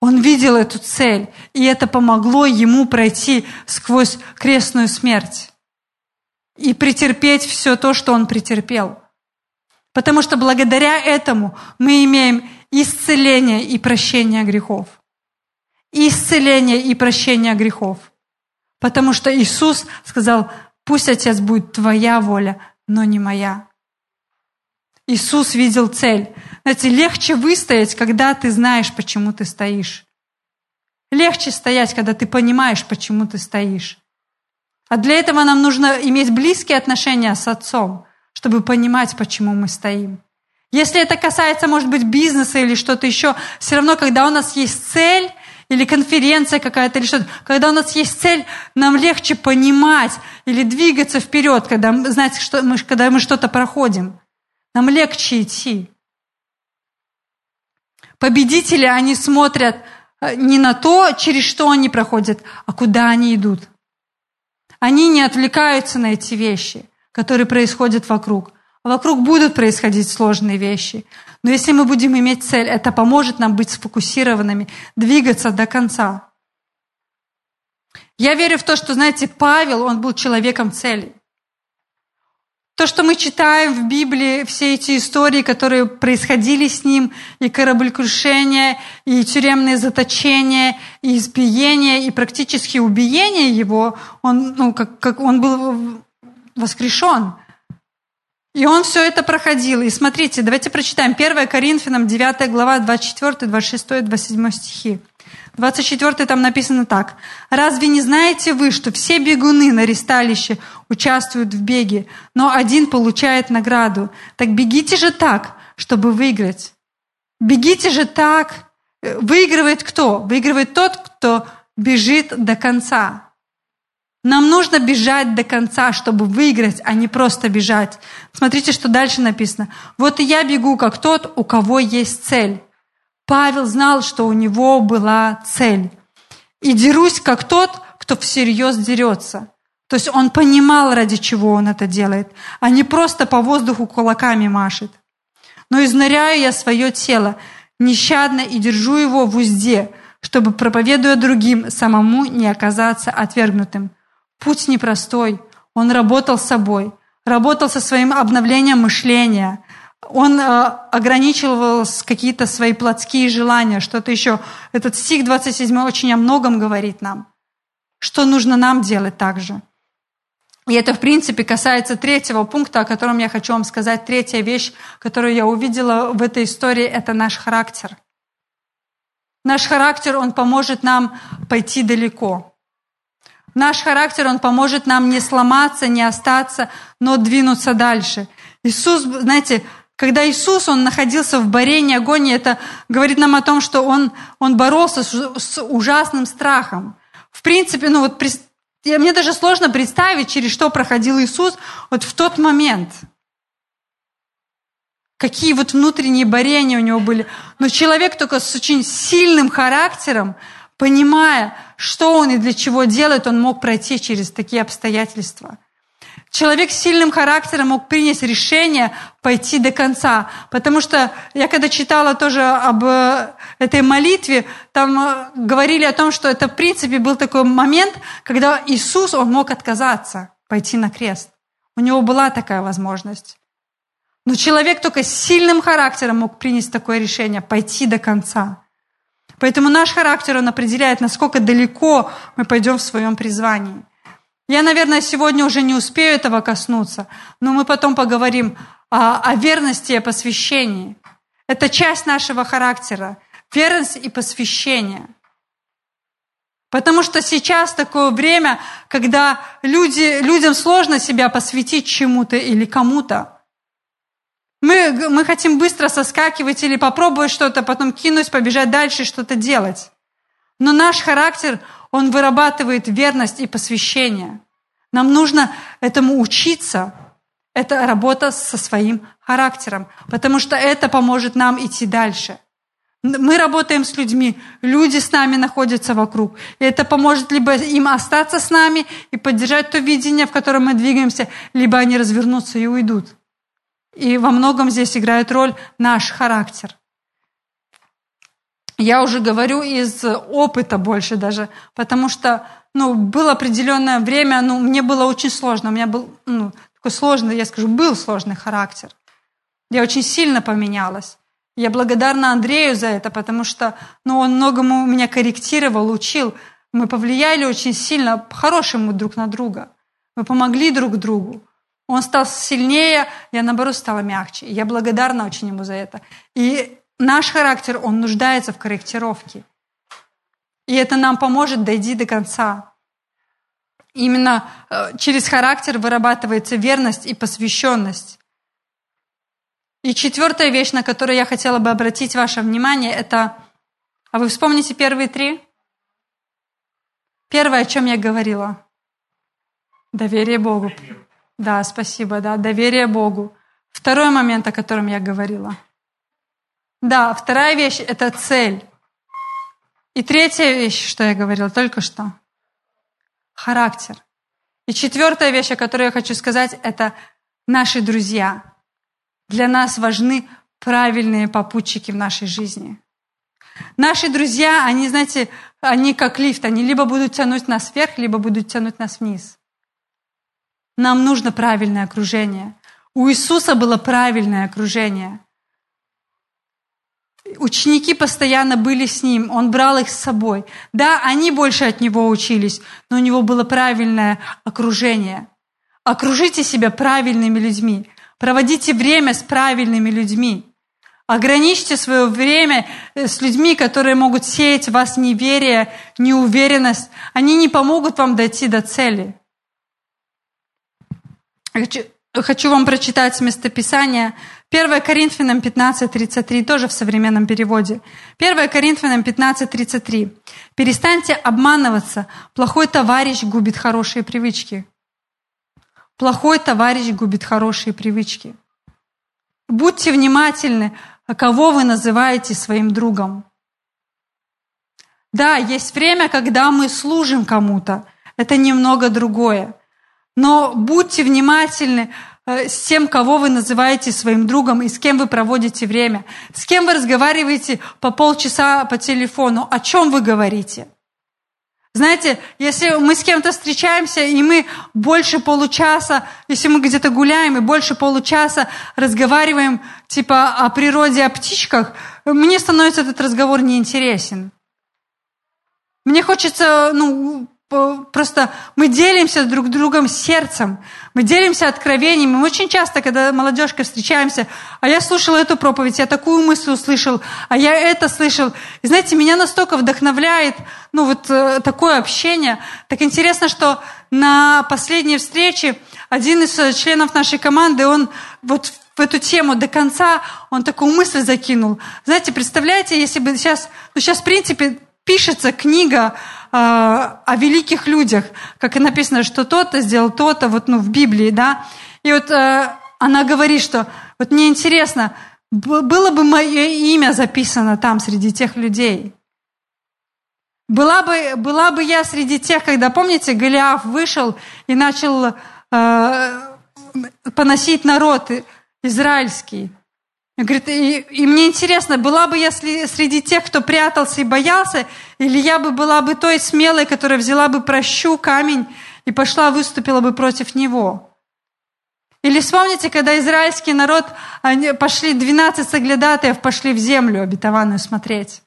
Он видел эту цель, и это помогло ему пройти сквозь крестную смерть и претерпеть все то, что он претерпел. Потому что благодаря этому мы имеем исцеление и прощение грехов. Исцеление и прощение грехов. Потому что Иисус сказал, пусть, Отец, будет твоя воля, но не моя. Иисус видел цель. Знаете, легче выстоять, когда ты знаешь, почему ты стоишь. Легче стоять, когда ты понимаешь, почему ты стоишь. А для этого нам нужно иметь близкие отношения с Отцом, чтобы понимать, почему мы стоим. Если это касается, может быть, бизнеса или что-то еще, все равно, когда у нас есть цель, или конференция какая-то, или что-то, когда у нас есть цель, нам легче понимать или двигаться вперед, когда, знаете, что мы, когда мы что-то проходим. Нам легче идти. Победители, они смотрят э, не на то, через что они проходят, а куда они идут. Они не отвлекаются на эти вещи, которые происходят вокруг. Вокруг будут происходить сложные вещи. Но если мы будем иметь цель, это поможет нам быть сфокусированными, двигаться до конца. Я верю в то, что, знаете, Павел, он был человеком цели. То, что мы читаем в Библии, все эти истории, которые происходили с ним, и кораблекрушение, и тюремные заточения, и избиение, и практически убиение его, он, ну, как, как он был воскрешен. И он все это проходил. И смотрите, давайте прочитаем 1 Коринфянам 9 глава 24, 26, 27 стихи. 24 там написано так. «Разве не знаете вы, что все бегуны на ресталище участвуют в беге, но один получает награду? Так бегите же так, чтобы выиграть. Бегите же так. Выигрывает кто? Выигрывает тот, кто бежит до конца. Нам нужно бежать до конца, чтобы выиграть, а не просто бежать. Смотрите, что дальше написано. Вот и я бегу, как тот, у кого есть цель. Павел знал, что у него была цель. И дерусь, как тот, кто всерьез дерется. То есть он понимал, ради чего он это делает, а не просто по воздуху кулаками машет. Но изнуряю я свое тело нещадно и держу его в узде, чтобы, проповедуя другим, самому не оказаться отвергнутым. Путь непростой. Он работал с собой, работал со своим обновлением мышления. Он э, ограничивал какие-то свои плотские желания, что-то еще. Этот стих 27 очень о многом говорит нам. Что нужно нам делать также. И это, в принципе, касается третьего пункта, о котором я хочу вам сказать. Третья вещь, которую я увидела в этой истории, это наш характер. Наш характер, он поможет нам пойти далеко. Наш характер, он поможет нам не сломаться, не остаться, но двинуться дальше. Иисус, знаете, когда Иисус, Он находился в борении, агонии, это говорит нам о том, что Он, он боролся с, с ужасным страхом. В принципе, ну вот мне даже сложно представить, через что проходил Иисус вот в тот момент. Какие вот внутренние борения у него были. Но человек только с очень сильным характером, понимая, что он и для чего делает, он мог пройти через такие обстоятельства. Человек с сильным характером мог принять решение пойти до конца. Потому что я когда читала тоже об э, этой молитве, там э, говорили о том, что это в принципе был такой момент, когда Иисус, он мог отказаться, пойти на крест. У него была такая возможность. Но человек только с сильным характером мог принять такое решение, пойти до конца. Поэтому наш характер, он определяет, насколько далеко мы пойдем в своем призвании. Я, наверное, сегодня уже не успею этого коснуться, но мы потом поговорим о, о верности и посвящении. Это часть нашего характера. Верность и посвящение. Потому что сейчас такое время, когда люди, людям сложно себя посвятить чему-то или кому-то. Мы, мы хотим быстро соскакивать или попробовать что-то, потом кинуть, побежать дальше и что-то делать. Но наш характер, он вырабатывает верность и посвящение. Нам нужно этому учиться. Это работа со своим характером, потому что это поможет нам идти дальше. Мы работаем с людьми, люди с нами находятся вокруг. И это поможет либо им остаться с нами и поддержать то видение, в котором мы двигаемся, либо они развернутся и уйдут. И во многом здесь играет роль наш характер. Я уже говорю из опыта больше даже, потому что ну, было определенное время, ну, мне было очень сложно. У меня был ну, такой сложный, я скажу, был сложный характер. Я очень сильно поменялась. Я благодарна Андрею за это, потому что ну, он многому меня корректировал, учил. Мы повлияли очень сильно, по-хорошему друг на друга. Мы помогли друг другу. Он стал сильнее, я, наоборот, стала мягче. Я благодарна очень ему за это. И наш характер, он нуждается в корректировке. И это нам поможет дойти до конца. Именно э, через характер вырабатывается верность и посвященность. И четвертая вещь, на которую я хотела бы обратить ваше внимание, это... А вы вспомните первые три? Первое, о чем я говорила. Доверие Богу. Да, спасибо, да, доверие Богу. Второй момент, о котором я говорила. Да, вторая вещь – это цель. И третья вещь, что я говорила только что – характер. И четвертая вещь, о которой я хочу сказать, это наши друзья. Для нас важны правильные попутчики в нашей жизни. Наши друзья, они, знаете, они как лифт, они либо будут тянуть нас вверх, либо будут тянуть нас вниз. Нам нужно правильное окружение. У Иисуса было правильное окружение. Ученики постоянно были с ним, он брал их с собой. Да, они больше от него учились, но у него было правильное окружение. Окружите себя правильными людьми. Проводите время с правильными людьми. Ограничьте свое время э, с людьми, которые могут сеять в вас неверие, неуверенность. Они не помогут вам дойти до цели. Хочу, вам прочитать местописание 1 Коринфянам 15.33, тоже в современном переводе. 1 Коринфянам 15.33. «Перестаньте обманываться, плохой товарищ губит хорошие привычки». Плохой товарищ губит хорошие привычки. Будьте внимательны, кого вы называете своим другом. Да, есть время, когда мы служим кому-то. Это немного другое. Но будьте внимательны э, с тем, кого вы называете своим другом и с кем вы проводите время. С кем вы разговариваете по полчаса по телефону. О чем вы говорите? Знаете, если мы с кем-то встречаемся, и мы больше получаса, если мы где-то гуляем, и больше получаса разговариваем типа о природе, о птичках, мне становится этот разговор неинтересен. Мне хочется ну, Просто мы делимся друг другом сердцем, мы делимся откровениями. Мы очень часто, когда молодежка встречаемся, а я слушал эту проповедь, я такую мысль услышал, а я это слышал. И знаете, меня настолько вдохновляет ну, вот э, такое общение. Так интересно, что на последней встрече один из э, членов нашей команды, он вот в эту тему до конца, он такую мысль закинул. Знаете, представляете, если бы сейчас, ну сейчас, в принципе, пишется книга о великих людях, как и написано, что тот-то сделал то-то, вот ну, в Библии, да. И вот э, она говорит, что вот мне интересно, было бы мое имя записано там среди тех людей. Была бы, была бы я среди тех, когда, помните, Голиаф вышел и начал э, поносить народ израильский. Говорит, и, и мне интересно, была бы я среди тех, кто прятался и боялся, или я бы была бы той смелой, которая взяла бы прощу, камень и пошла, выступила бы против него. Или вспомните, когда израильский народ, они пошли, 12 соглядатаев пошли в землю обетованную смотреть.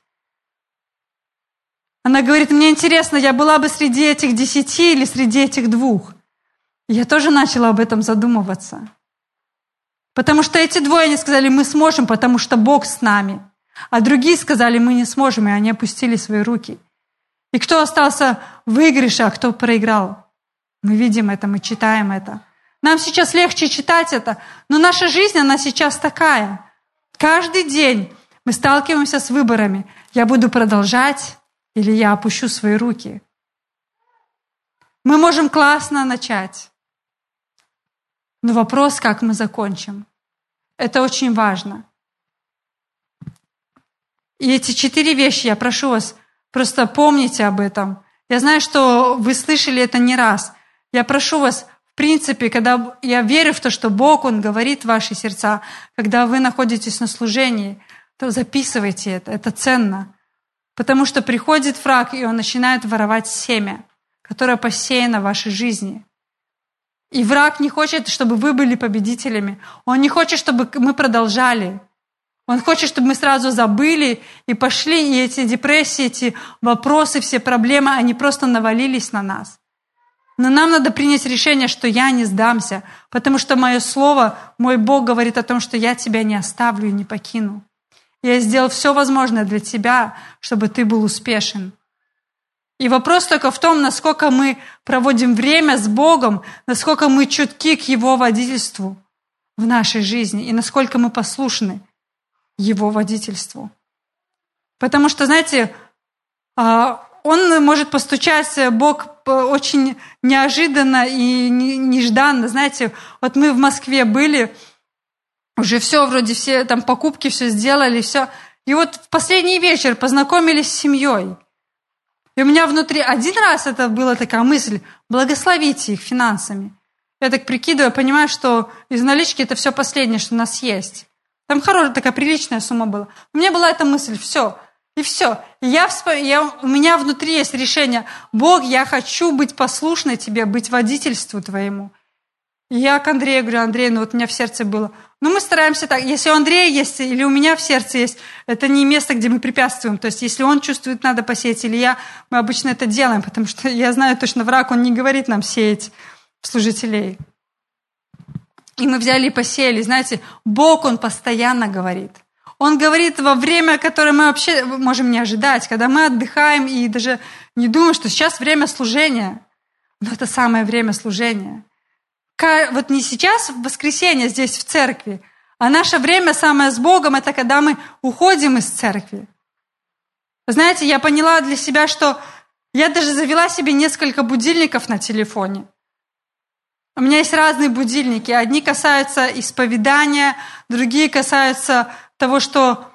Она говорит, мне интересно, я была бы среди этих десяти или среди этих двух. Я тоже начала об этом задумываться. Потому что эти двое, они сказали, мы сможем, потому что Бог с нами. А другие сказали, мы не сможем, и они опустили свои руки. И кто остался в выигрыше, а кто проиграл? Мы видим это, мы читаем это. Нам сейчас легче читать это, но наша жизнь, она сейчас такая. Каждый день мы сталкиваемся с выборами. Я буду продолжать или я опущу свои руки. Мы можем классно начать, но вопрос, как мы закончим. Это очень важно. И эти четыре вещи, я прошу вас, просто помните об этом. Я знаю, что вы слышали это не раз. Я прошу вас, в принципе, когда я верю в то, что Бог, Он говорит в ваши сердца, когда вы находитесь на служении, то записывайте это, это ценно. Потому что приходит враг, и он начинает воровать семя, которое посеяно в вашей жизни. И враг не хочет, чтобы вы были победителями. Он не хочет, чтобы мы продолжали. Он хочет, чтобы мы сразу забыли и пошли, и эти депрессии, эти вопросы, все проблемы, они просто навалились на нас. Но нам надо принять решение, что я не сдамся, потому что мое слово, мой Бог говорит о том, что я тебя не оставлю и не покину. Я сделал все возможное для тебя, чтобы ты был успешен. И вопрос только в том, насколько мы проводим время с Богом, насколько мы чутки к Его водительству в нашей жизни и насколько мы послушны Его водительству. Потому что, знаете, а, Он может постучать, Бог очень неожиданно и нежданно. Знаете, вот мы в Москве были, уже все, вроде все там покупки все сделали, все. И вот в последний вечер познакомились с семьей – и у меня внутри один раз это была такая мысль, благословите их финансами. Я так прикидываю, понимаю, что из налички это все последнее, что у нас есть. Там хорошая такая приличная сумма была. У меня была эта мысль, все, и все. Я, я, у меня внутри есть решение, Бог, я хочу быть послушной Тебе, быть водительству Твоему. И я к Андрею говорю, Андрей, ну вот у меня в сердце было – но мы стараемся так. Если у Андрея есть или у меня в сердце есть, это не место, где мы препятствуем. То есть если он чувствует, надо посеять, или я, мы обычно это делаем, потому что я знаю точно, враг, он не говорит нам сеять служителей. И мы взяли и посеяли. Знаете, Бог, Он постоянно говорит. Он говорит во время, которое мы вообще можем не ожидать, когда мы отдыхаем и даже не думаем, что сейчас время служения. Но это самое время служения вот не сейчас, в воскресенье здесь в церкви, а наше время самое с Богом, это когда мы уходим из церкви. знаете, я поняла для себя, что я даже завела себе несколько будильников на телефоне. У меня есть разные будильники. Одни касаются исповедания, другие касаются того, что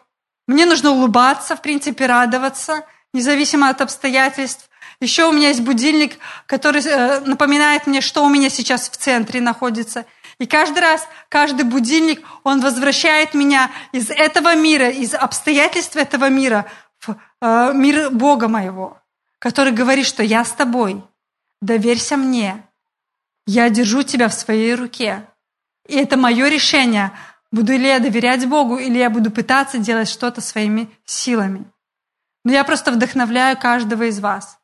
мне нужно улыбаться, в принципе, радоваться, независимо от обстоятельств. Еще у меня есть будильник, который э, напоминает мне, что у меня сейчас в центре находится. И каждый раз, каждый будильник, он возвращает меня из этого мира, из обстоятельств этого мира в э, мир Бога моего, который говорит, что я с тобой, доверься мне, я держу тебя в своей руке. И это мое решение, буду ли я доверять Богу, или я буду пытаться делать что-то своими силами. Но я просто вдохновляю каждого из вас –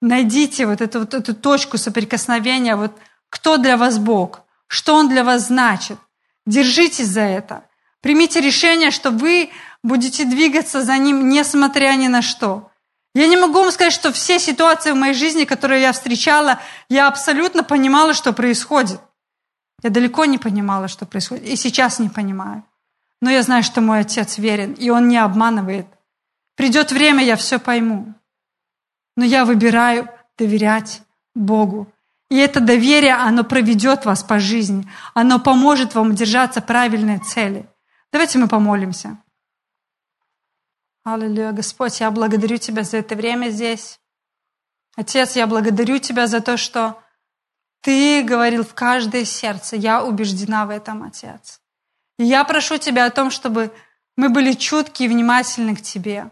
Найдите вот эту, вот эту точку соприкосновения, вот кто для вас Бог, что Он для вас значит. Держитесь за это. Примите решение, что вы будете двигаться за Ним, несмотря ни на что. Я не могу вам сказать, что все ситуации в моей жизни, которые я встречала, я абсолютно понимала, что происходит. Я далеко не понимала, что происходит. И сейчас не понимаю. Но я знаю, что мой отец верен, и он не обманывает. Придет время, я все пойму но я выбираю доверять Богу. И это доверие, оно проведет вас по жизни, оно поможет вам держаться правильной цели. Давайте мы помолимся. Аллилуйя, Господь, я благодарю Тебя за это время здесь. Отец, я благодарю Тебя за то, что Ты говорил в каждое сердце. Я убеждена в этом, Отец. И я прошу Тебя о том, чтобы мы были чутки и внимательны к Тебе.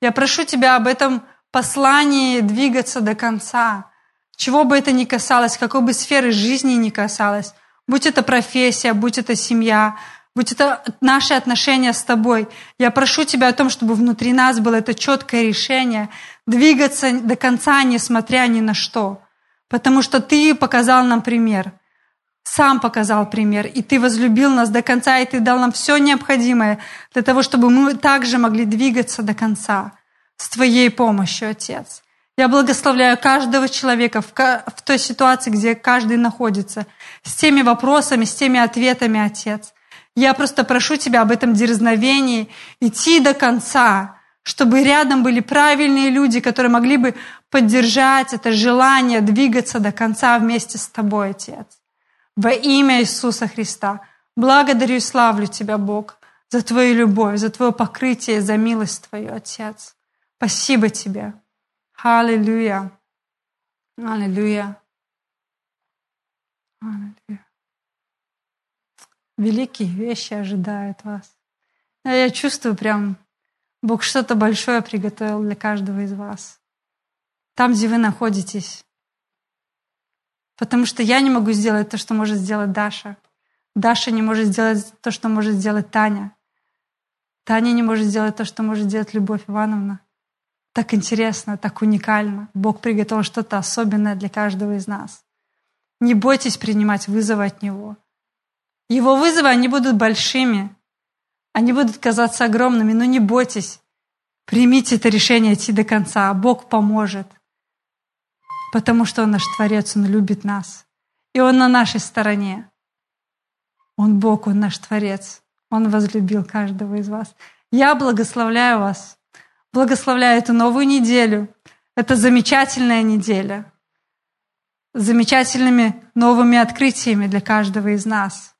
Я прошу Тебя об этом послании двигаться до конца. Чего бы это ни касалось, какой бы сферы жизни ни касалось, будь это профессия, будь это семья, будь это наши отношения с тобой. Я прошу тебя о том, чтобы внутри нас было это четкое решение двигаться до конца, несмотря ни на что. Потому что ты показал нам пример. сам показал пример, и Ты возлюбил нас до конца, и Ты дал нам все необходимое для того, чтобы мы также могли двигаться до конца с Твоей помощью, Отец. Я благословляю каждого человека в, той ситуации, где каждый находится, с теми вопросами, с теми ответами, Отец. Я просто прошу Тебя об этом дерзновении, идти до конца, чтобы рядом были правильные люди, которые могли бы поддержать это желание двигаться до конца вместе с Тобой, Отец. Во имя Иисуса Христа. Благодарю и славлю Тебя, Бог, за Твою любовь, за Твое покрытие, за милость Твою, Отец. Спасибо Тебе. Аллилуйя. Аллилуйя. Аллилуйя. Великие вещи ожидают вас. Я чувствую прям, Бог что-то большое приготовил для каждого из вас. Там, где вы находитесь. Потому что я не могу сделать то, что может сделать Даша. Даша не может сделать то, что может сделать Таня. Таня не может сделать то, что может сделать Любовь Ивановна. Так интересно, так уникально. Бог приготовил что-то особенное для каждого из нас. Не бойтесь принимать вызовы от Него. Его вызовы, они будут большими. Они будут казаться огромными, но не бойтесь. Примите это решение идти до конца. Бог поможет потому что Он наш Творец, Он любит нас. И Он на нашей стороне. Он Бог, Он наш Творец. Он возлюбил каждого из вас. Я благословляю вас. Благословляю эту новую неделю. Это замечательная неделя. С замечательными новыми открытиями для каждого из нас.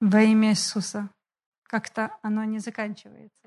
Во имя Иисуса. Как-то оно не заканчивается.